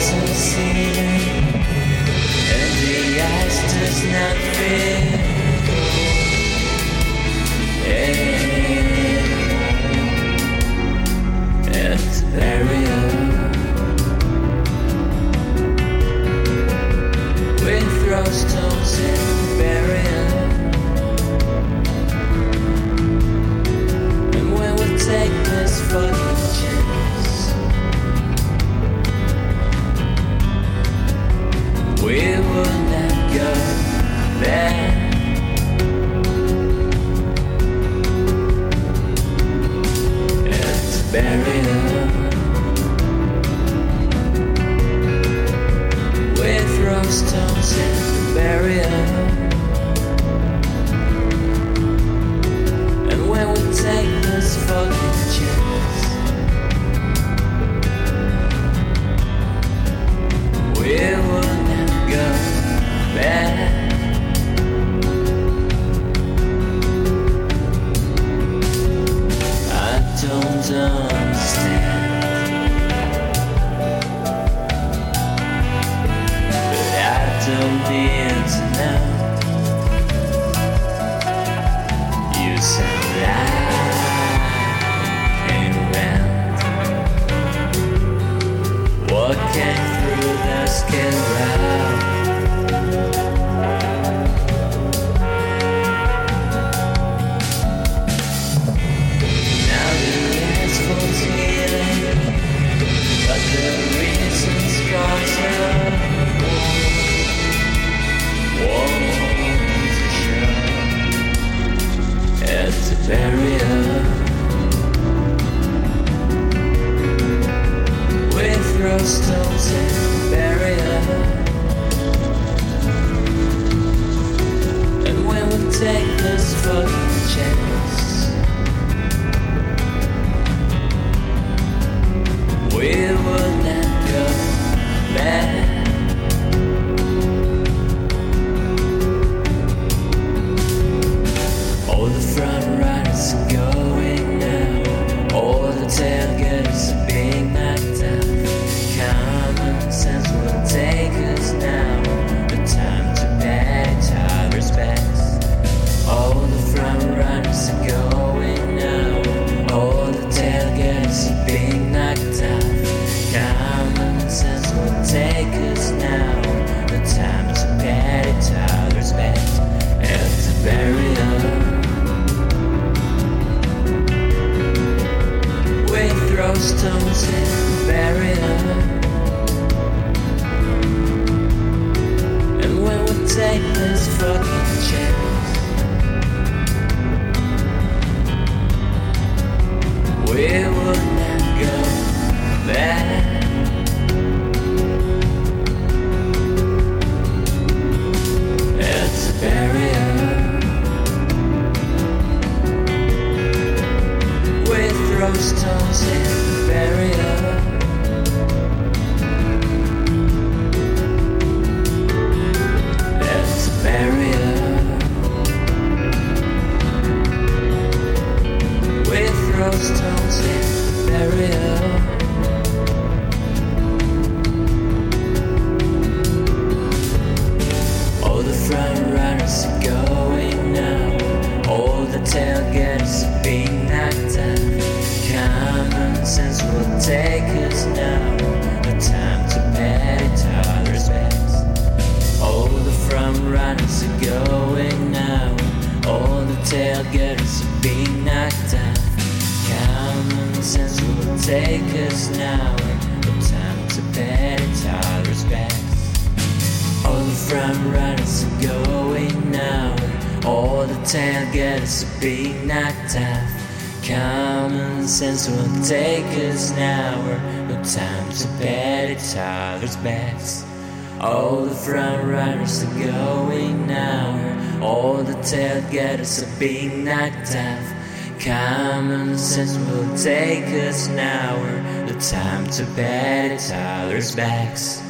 poison ceiling and the ice does not fit. It's a Need to know. You sound like an around. Walking through the skin round. We will not go back. Us now. The time to pay each other's best. It's a barrier. We throw stones in the barrier. And when we take this fucking chance, we We throw stones going now. All the tailgaters are being knocked out. Common sense will take us now. The time to each other's best. All the front runners are going now. All the tailgaters are being knocked off. Common sense will take us now. No time to bet each other's backs. All the front runners are going now. All the tailgaters are being knocked off. Common sense will take us now. We're no time to bet each other's backs.